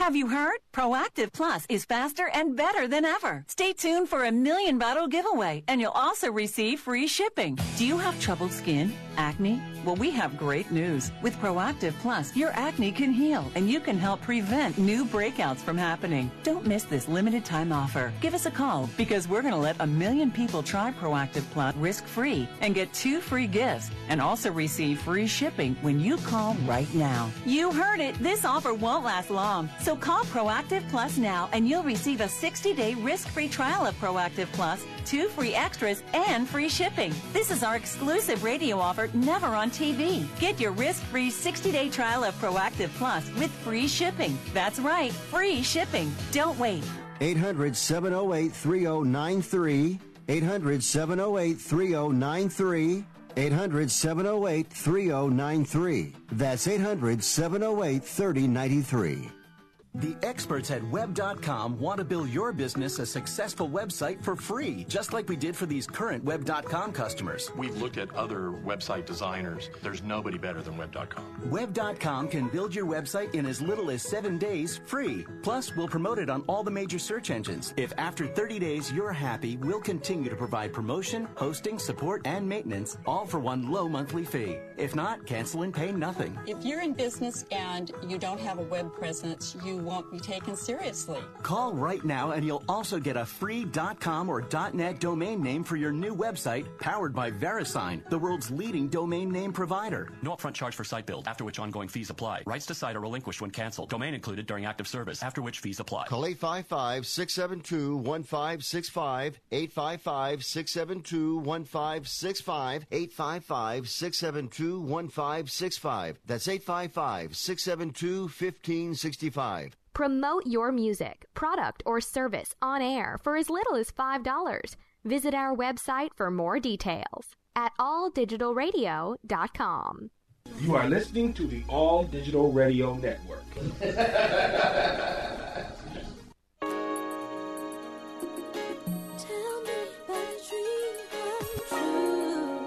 Have you heard? Proactiv Plus is faster and better than ever. Stay tuned for a million bottle giveaway, and you'll also receive free shipping. Do you have troubled skin? Acne? Well, we have great news. With Proactiv Plus, your acne can heal, and you can help prevent new breakouts from happening. Don't miss this limited time offer. Give us a call because we're going to let a million people try Proactiv Plus risk free and get two free gifts and also receive free shipping when you call right now. You heard it. This offer won't last long. So call Proactiv Plus now and you'll receive a 60 day risk free trial of Proactiv Plus, two free extras, and free shipping. This is our exclusive radio offer never on TV. Get your risk free 60 day trial of Proactiv Plus with free shipping. That's right, free shipping. Don't wait. 800 708 3093. 800 708 3093. 800 708 3093. That's 800 708 3093. The experts at web.com want to build your business a successful website for free, just like we did for these current web.com customers. We've looked at other website designers. There's nobody better than web.com. Web.com can build your website in as little as seven days free. Plus, we'll promote it on all the major search engines. If after 30 days you're happy, we'll continue to provide promotion, hosting, support, and maintenance, all for one low monthly fee. If not, cancel and pay nothing. If you're in business and you don't have a web presence, you won't be taken seriously. Call right now and you'll also get a free .com or .net domain name for your new website powered by VeriSign, the world's leading domain name provider. No upfront charge for site build, after which ongoing fees apply. Rights to site are relinquished when canceled. Domain included during active service, after which fees apply. Call 855 672 1565. 855 672 1565. 855 672 1565. That's 855 672 1565. Promote your music, product, or service on air for as little as $5. Visit our website for more details at alldigitalradio.com. You are listening to the All Digital Radio Network. Tell me about a dream come true.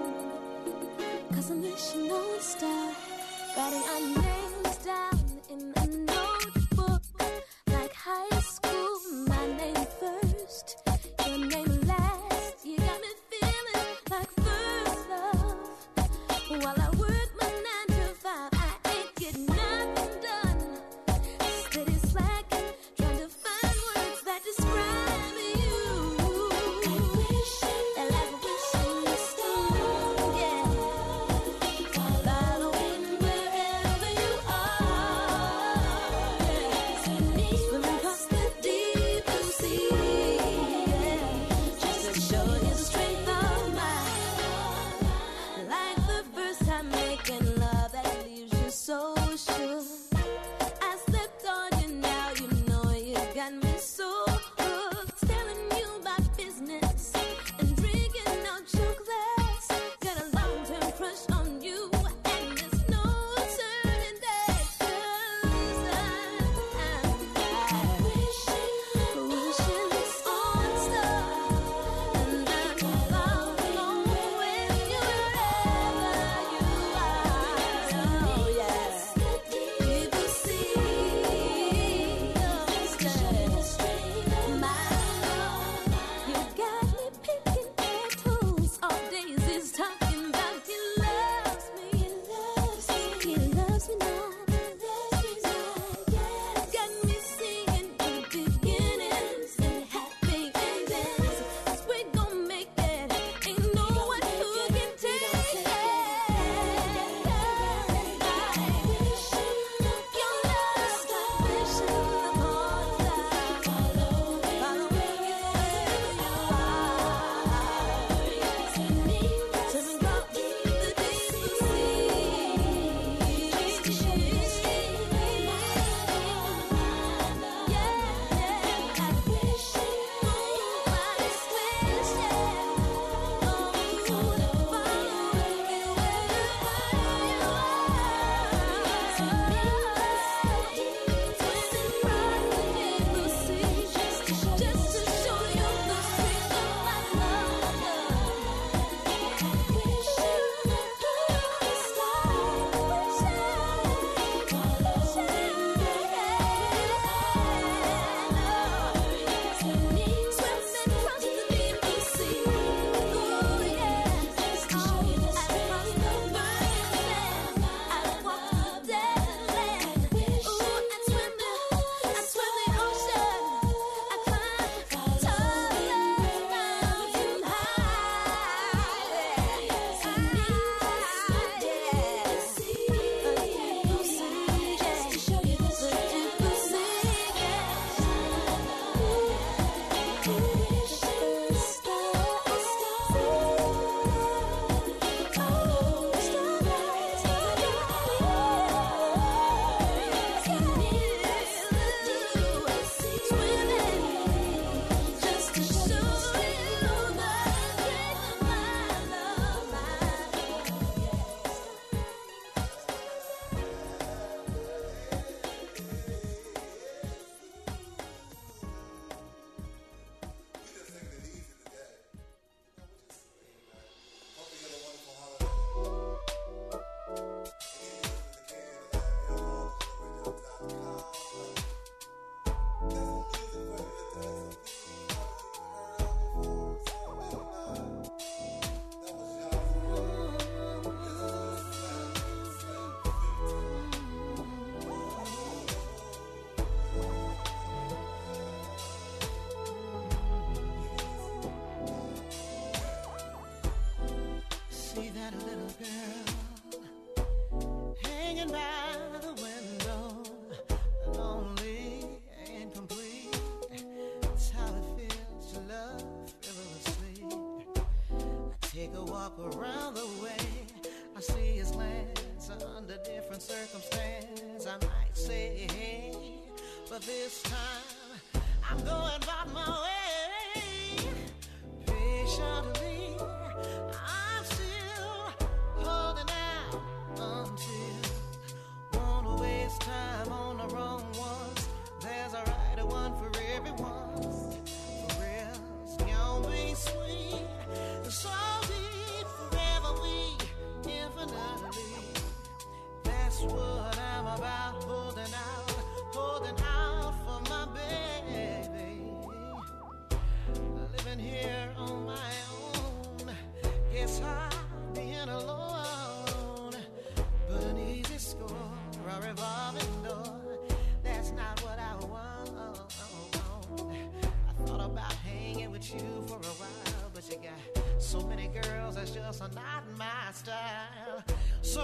Cause I'm wishing on a star, writing our names down in a notebook.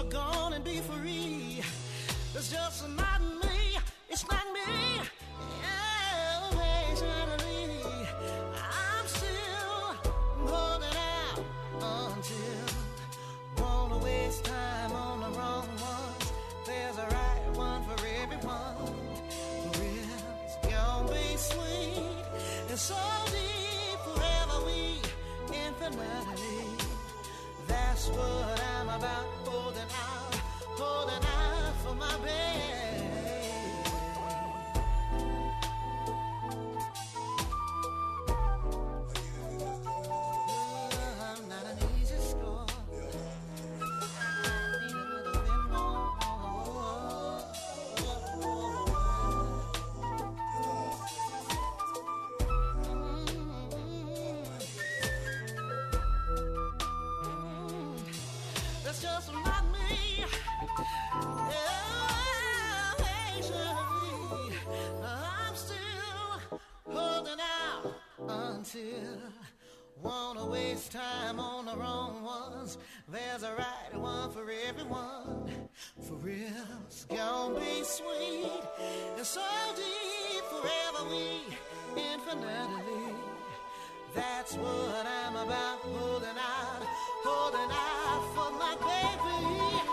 gone and be free. There's just not It's gonna be sweet and so deep forever we infinitely. That's what I'm about, holding out, holding out for my baby.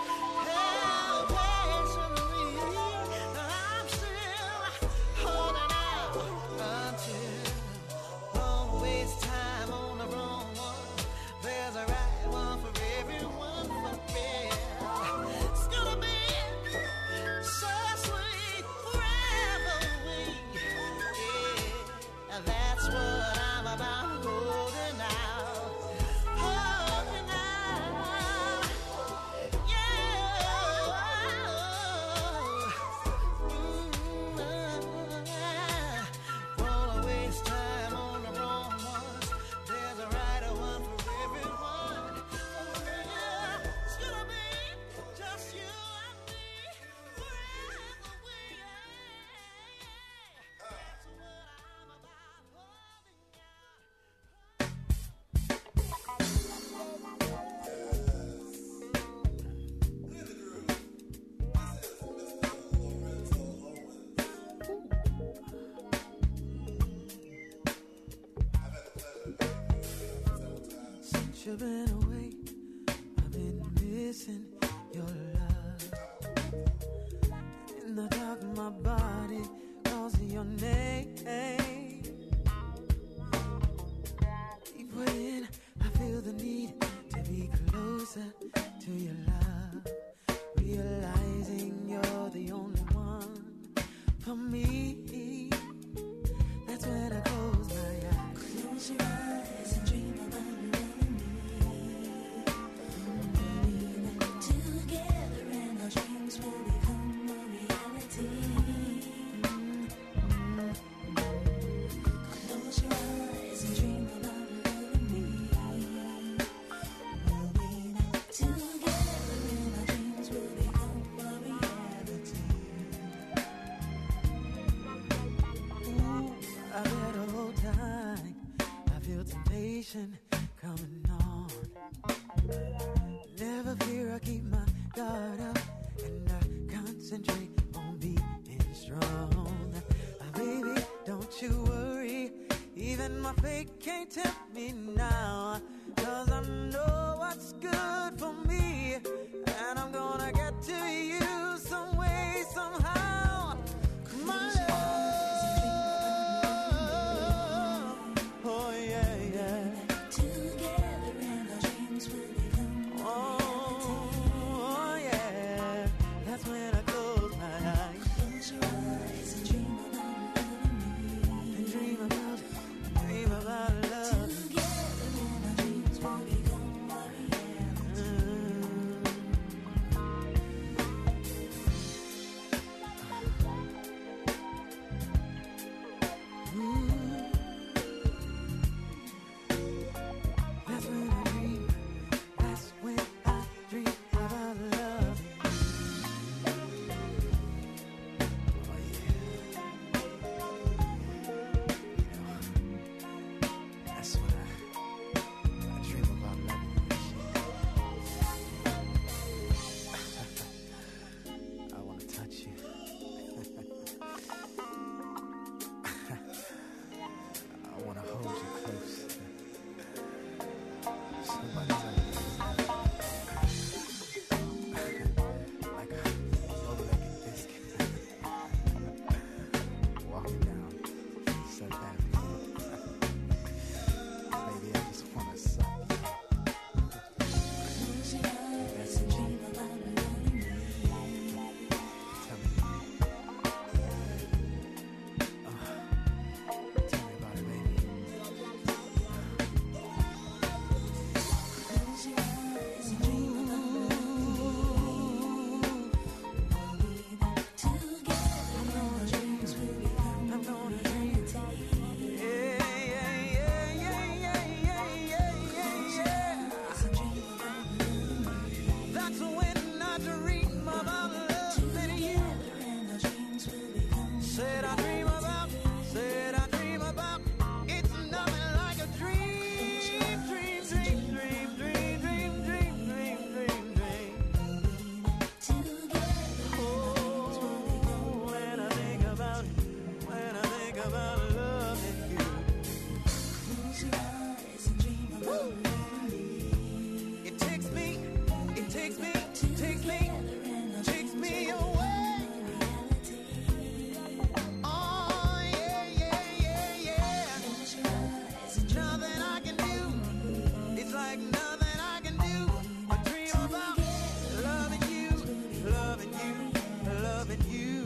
Loving you, you,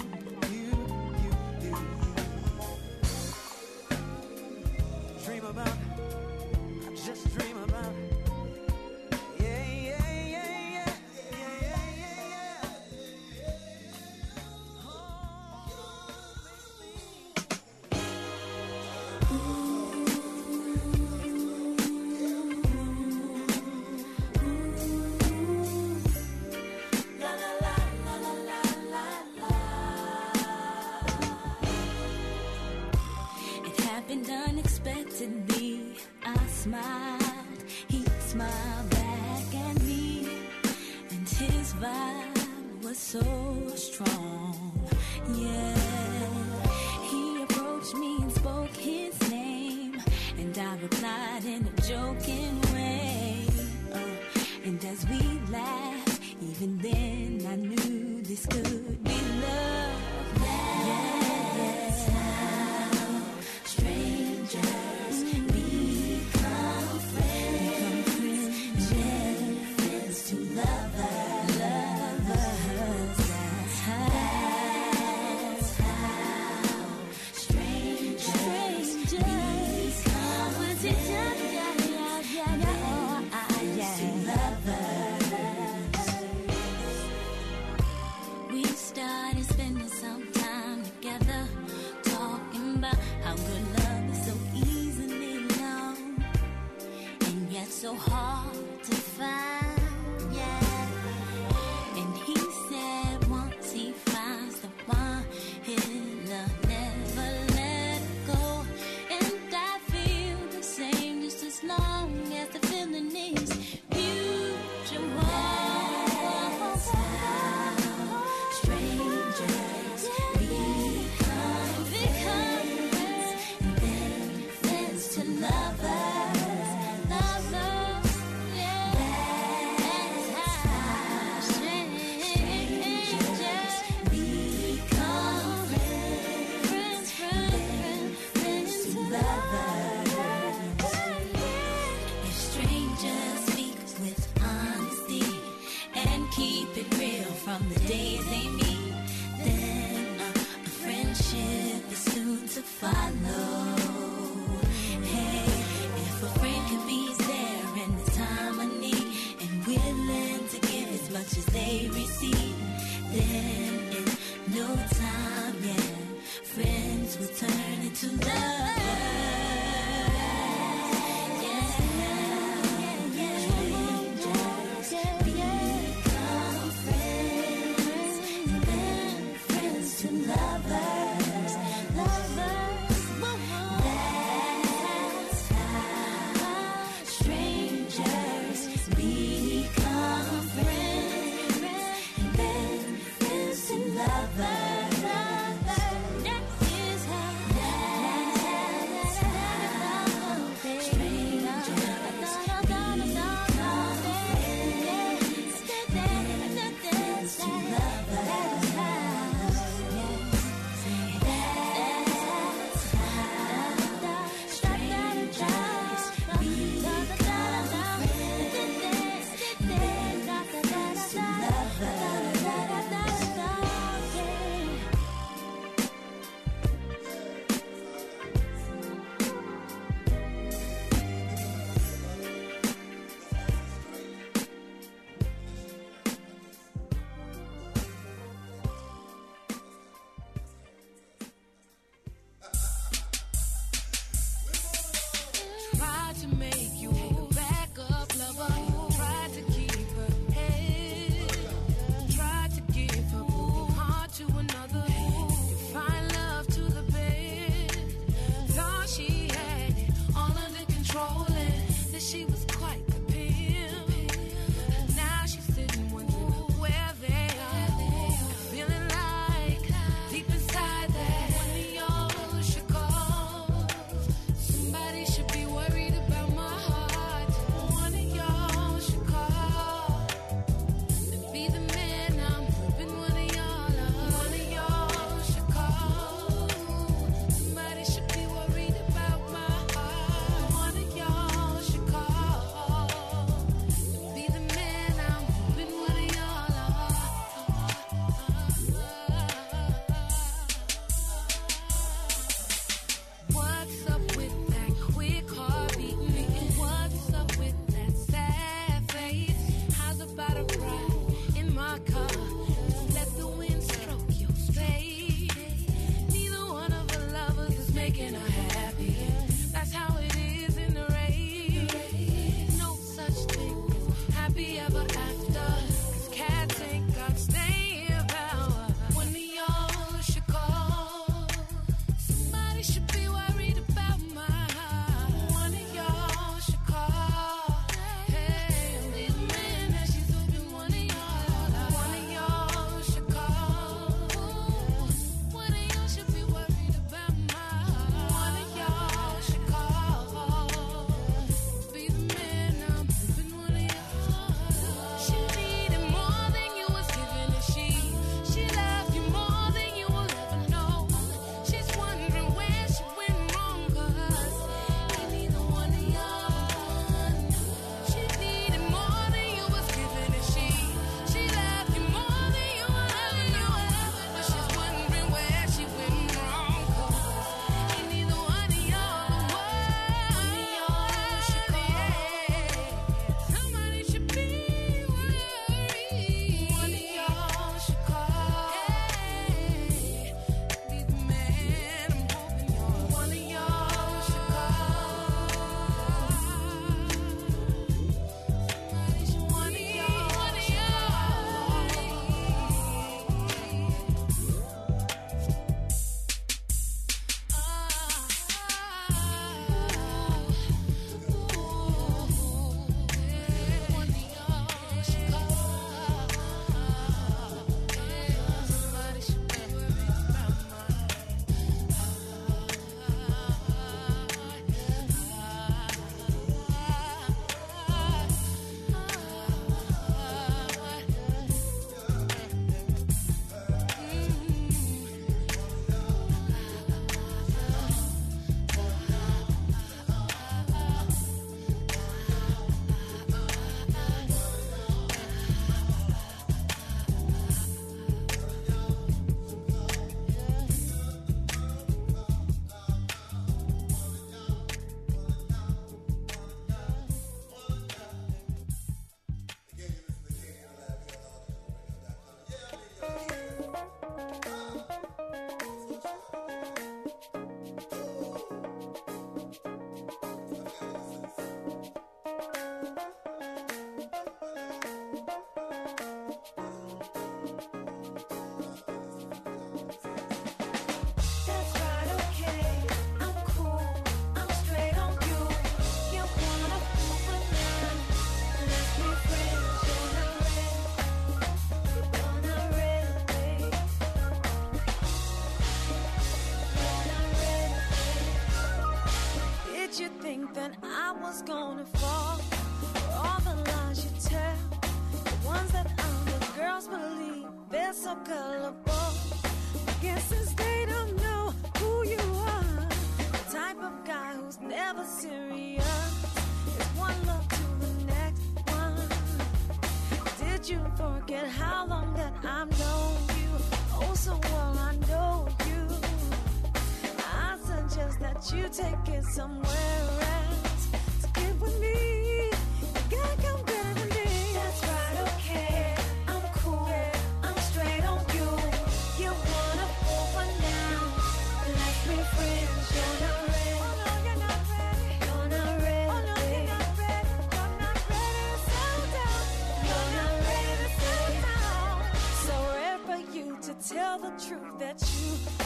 tell the truth that you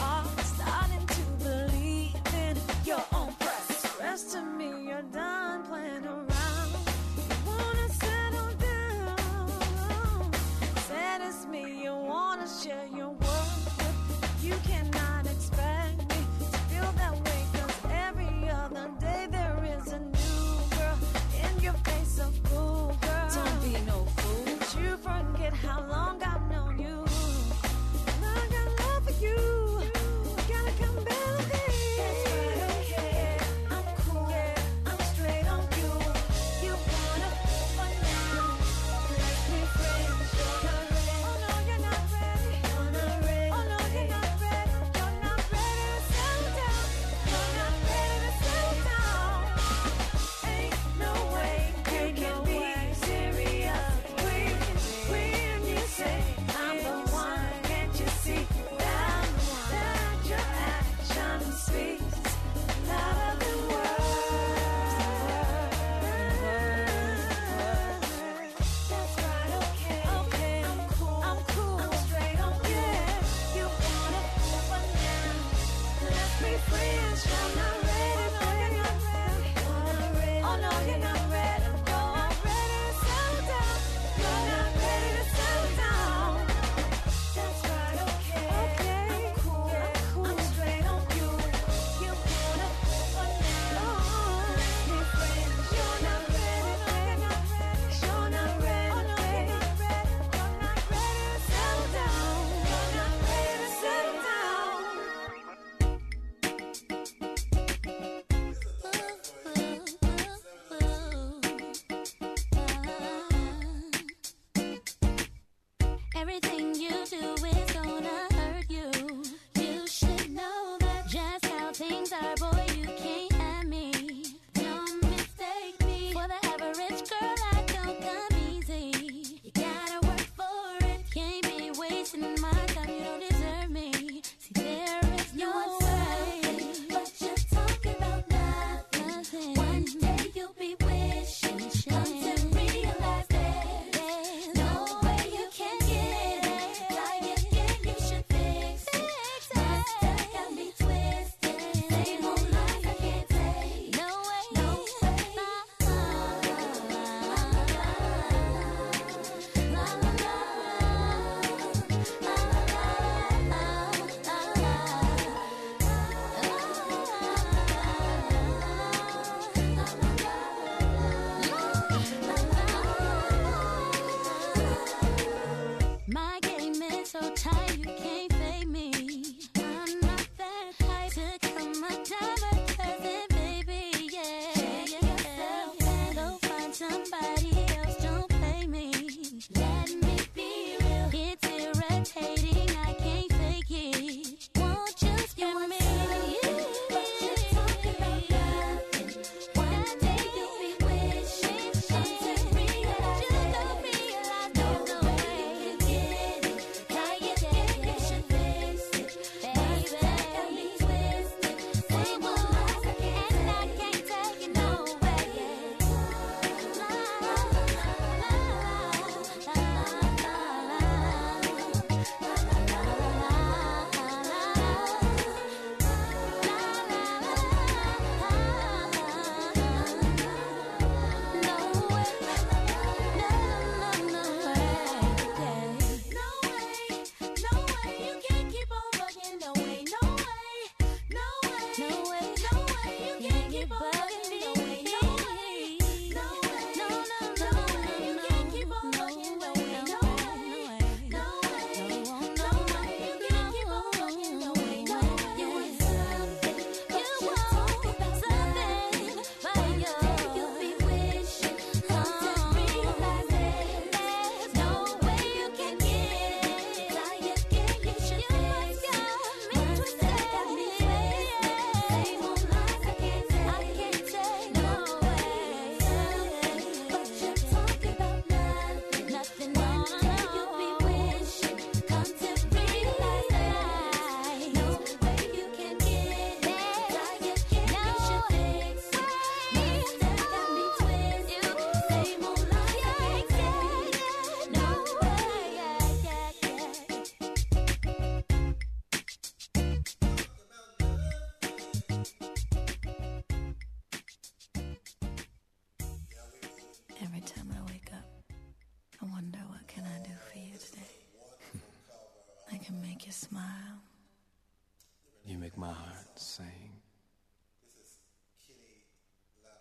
my heart, saying,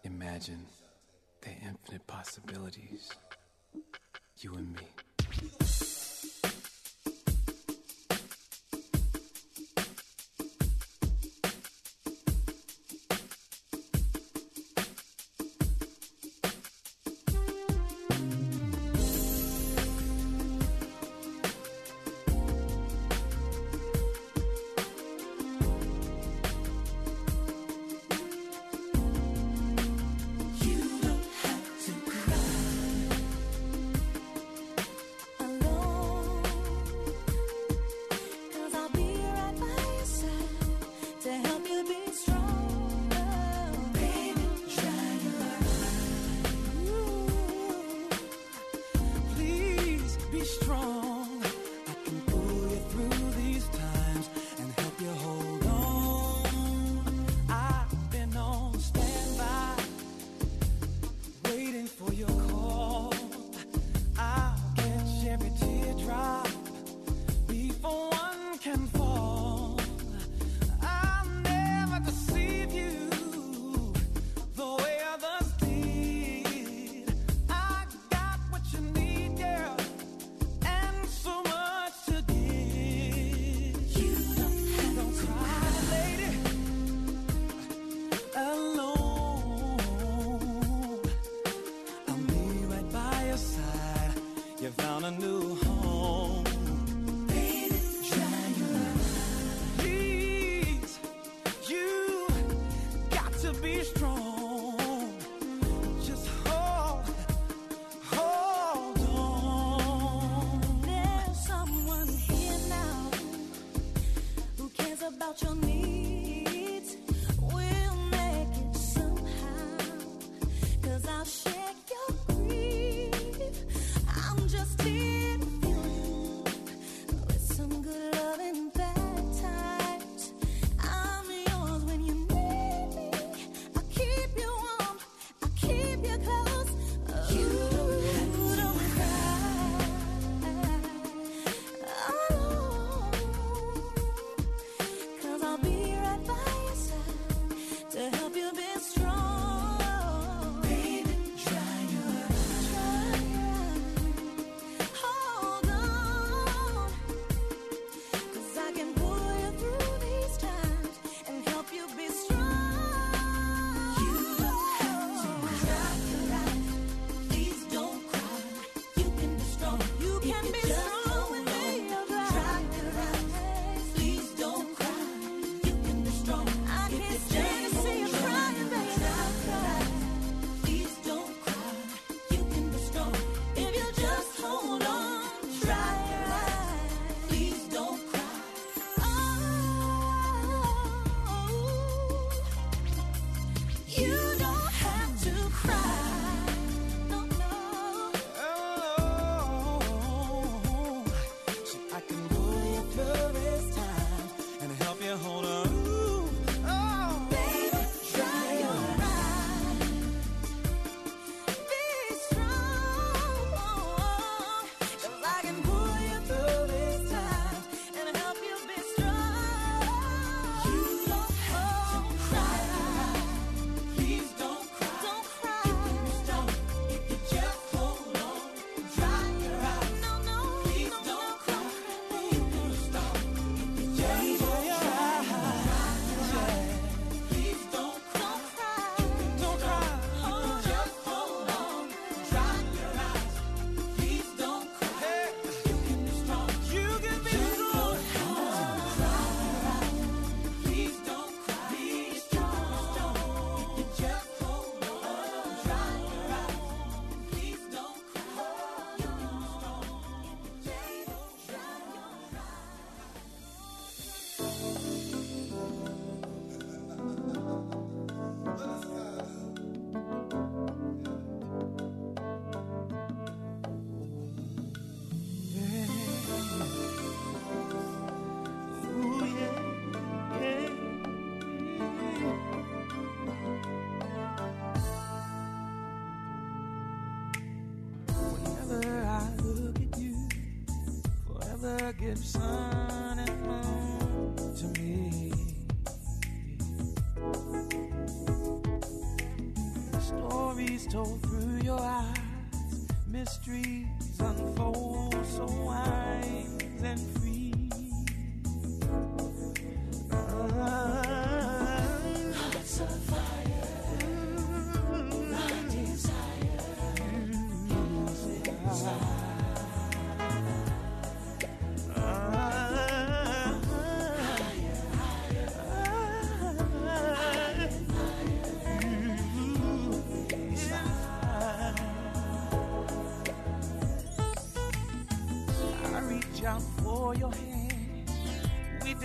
Imagine the infinite possibilities, you and me. about your name.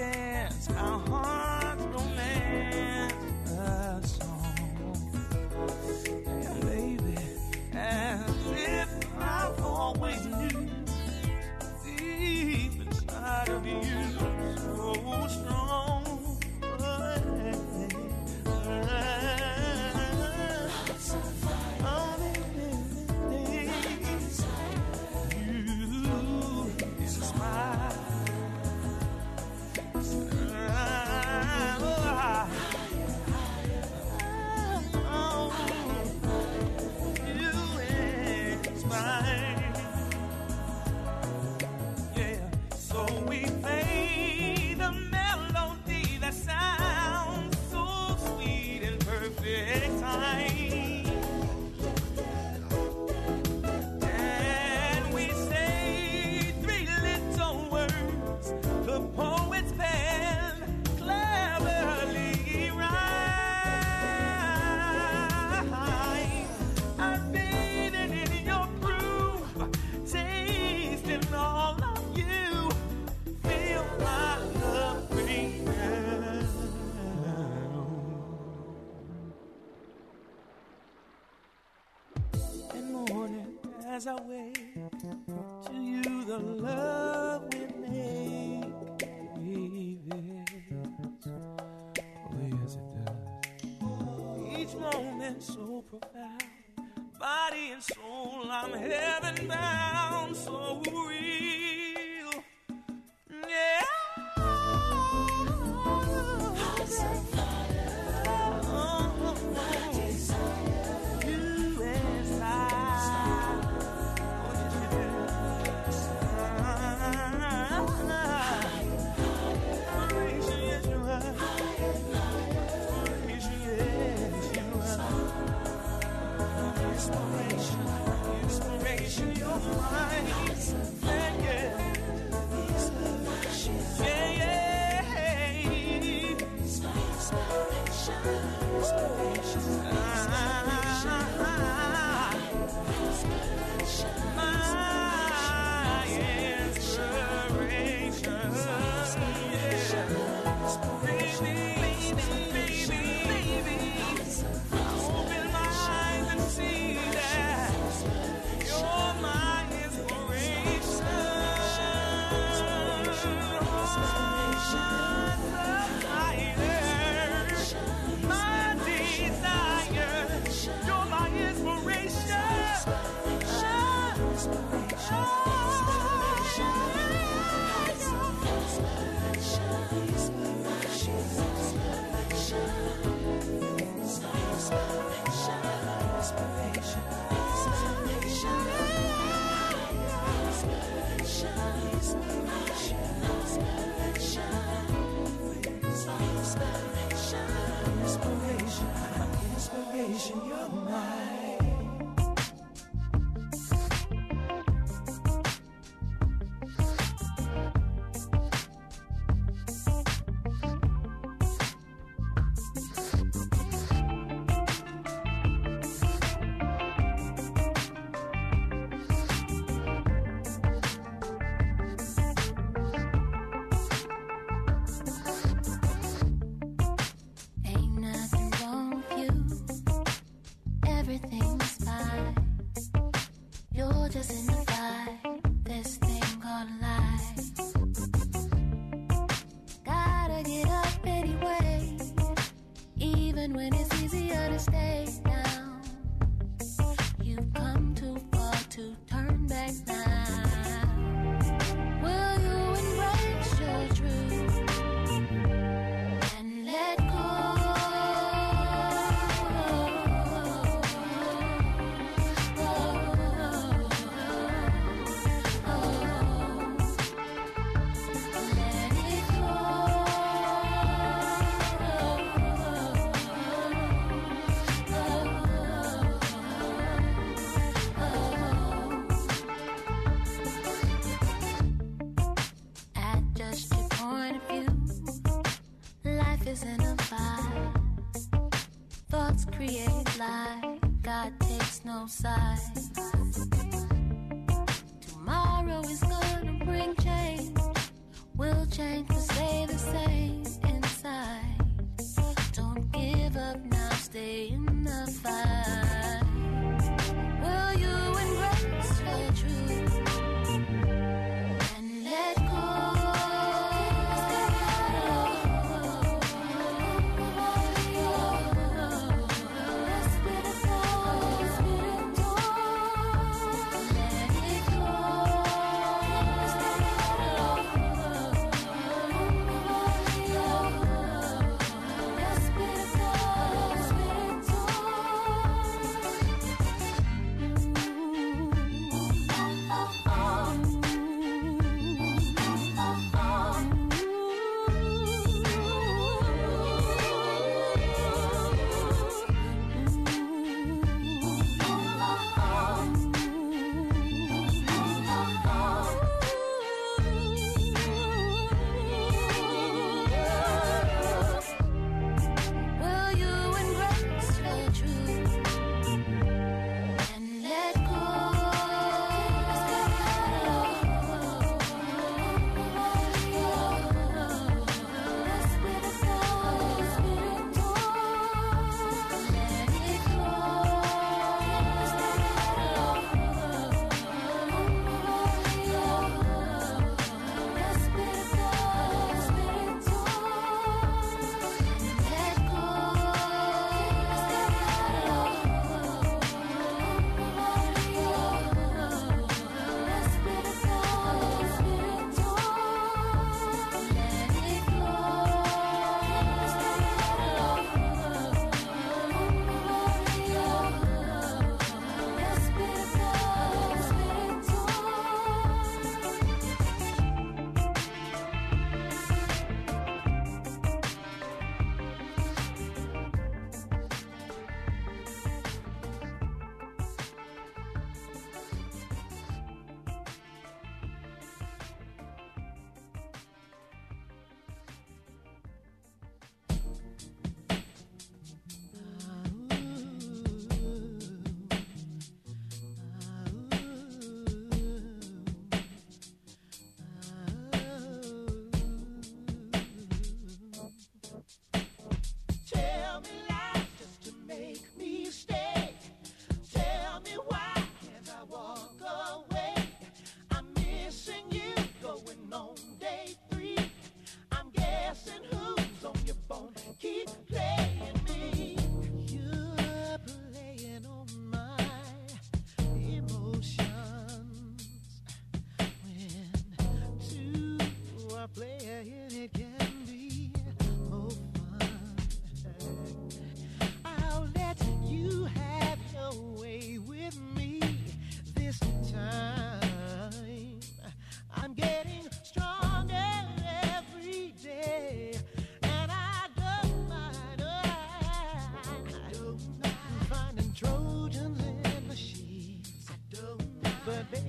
Dance. Our hearts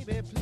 baby, please.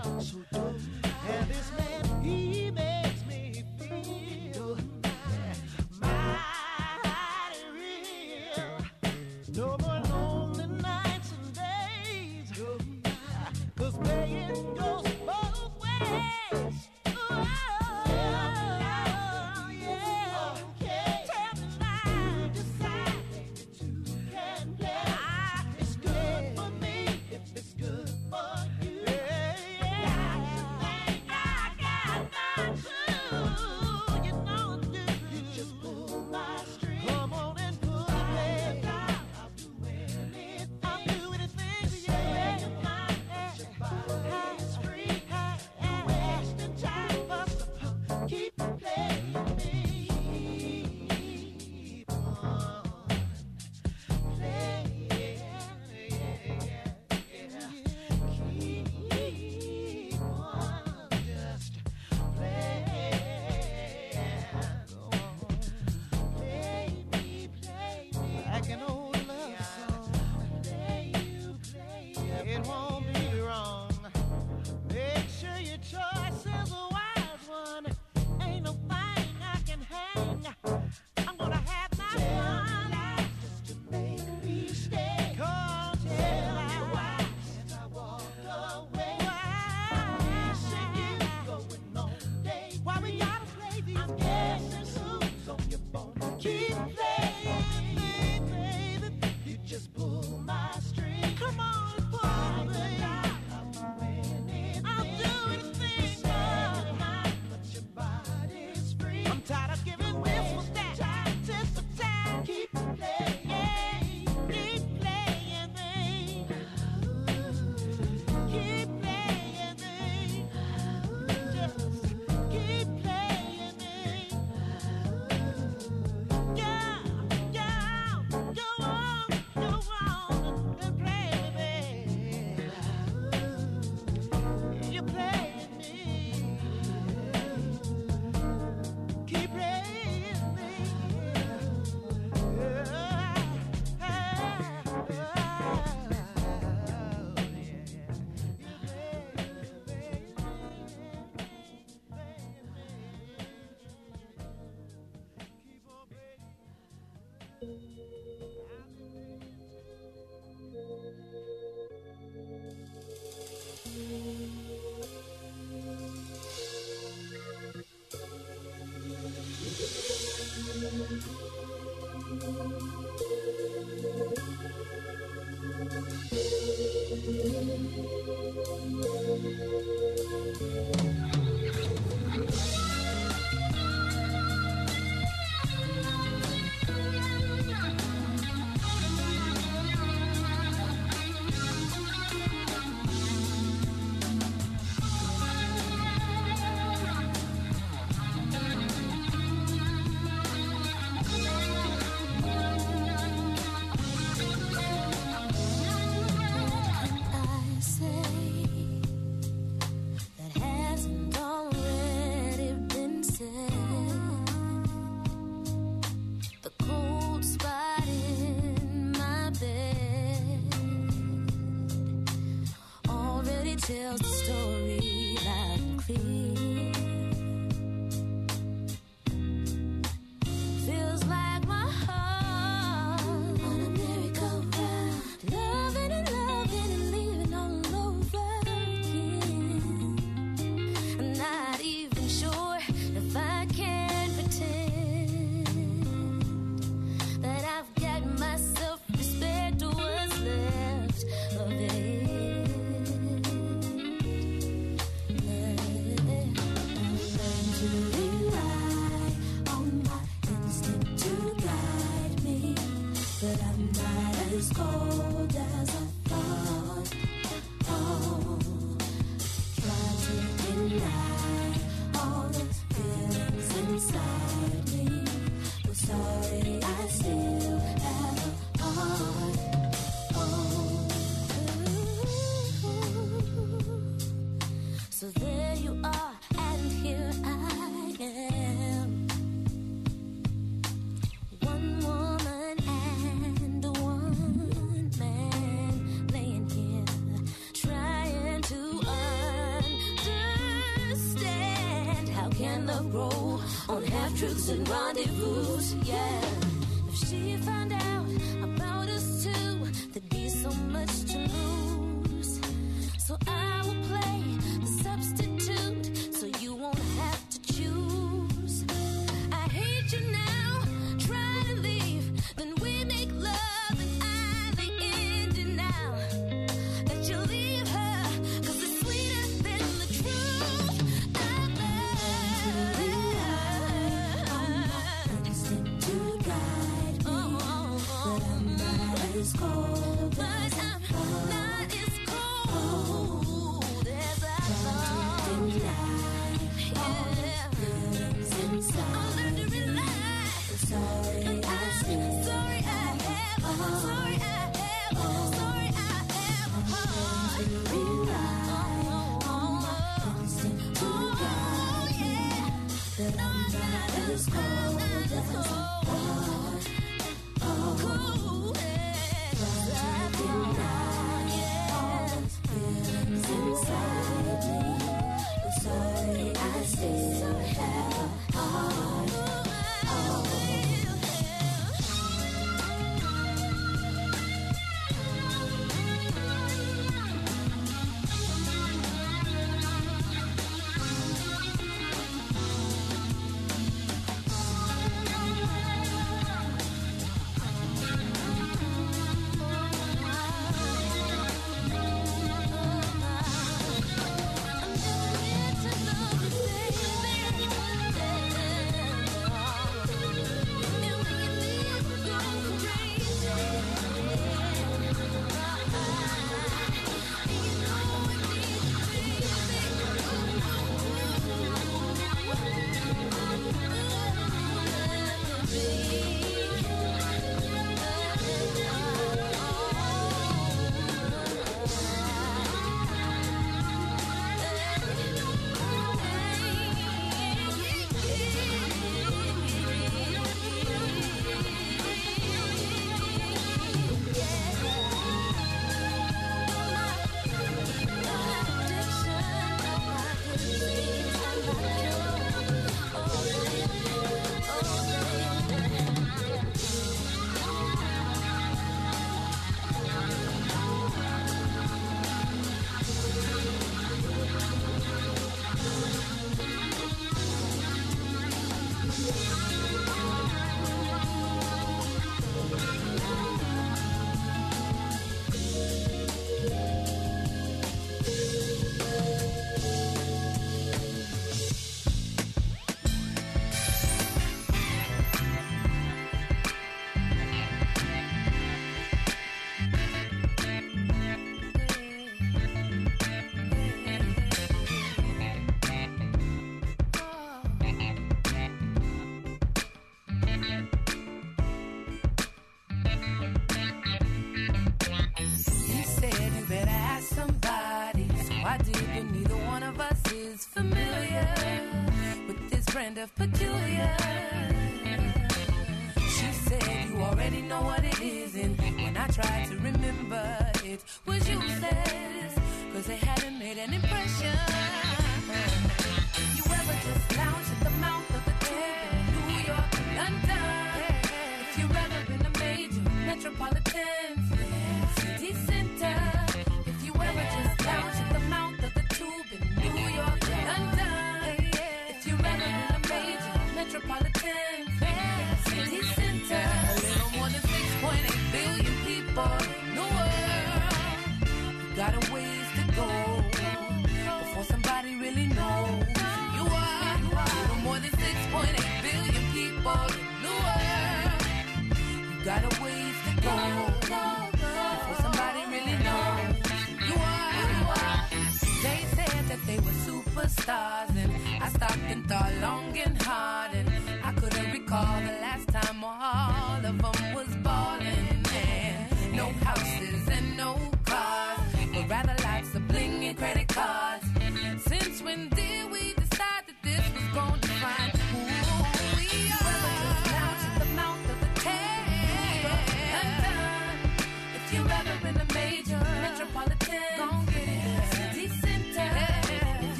truths and rendezvous, yeah. If she found out about us too, there'd be so much to lose. So I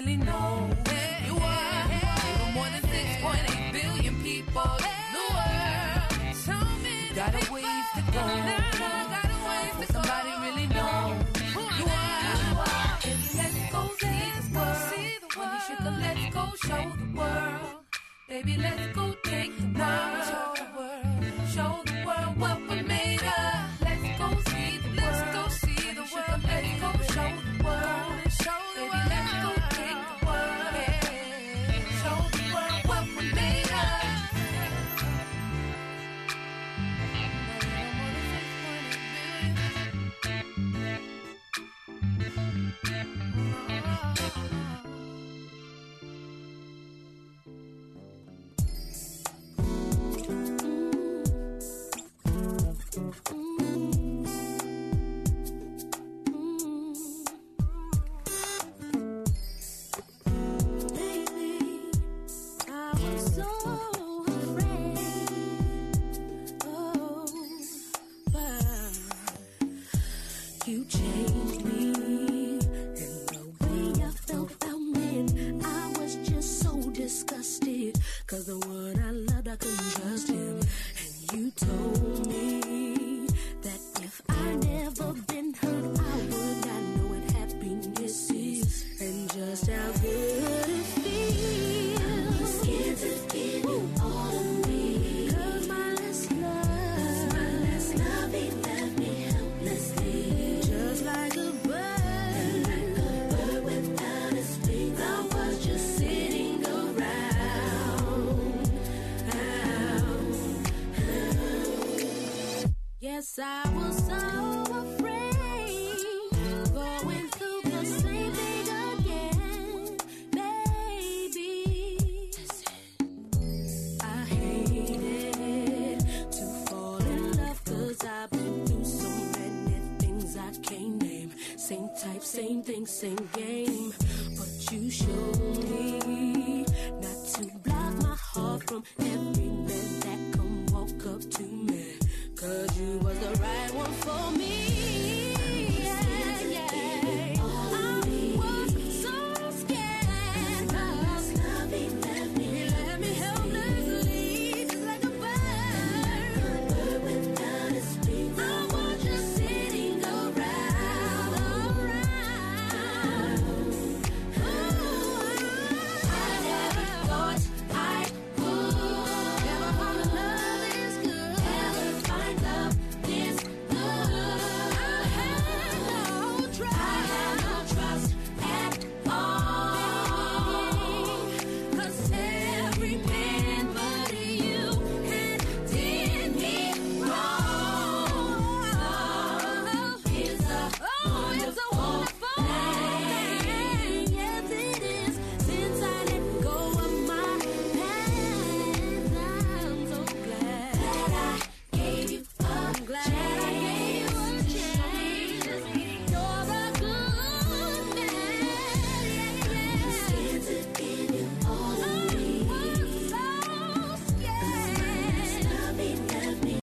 really knows can't name. Same type, same thing, same game.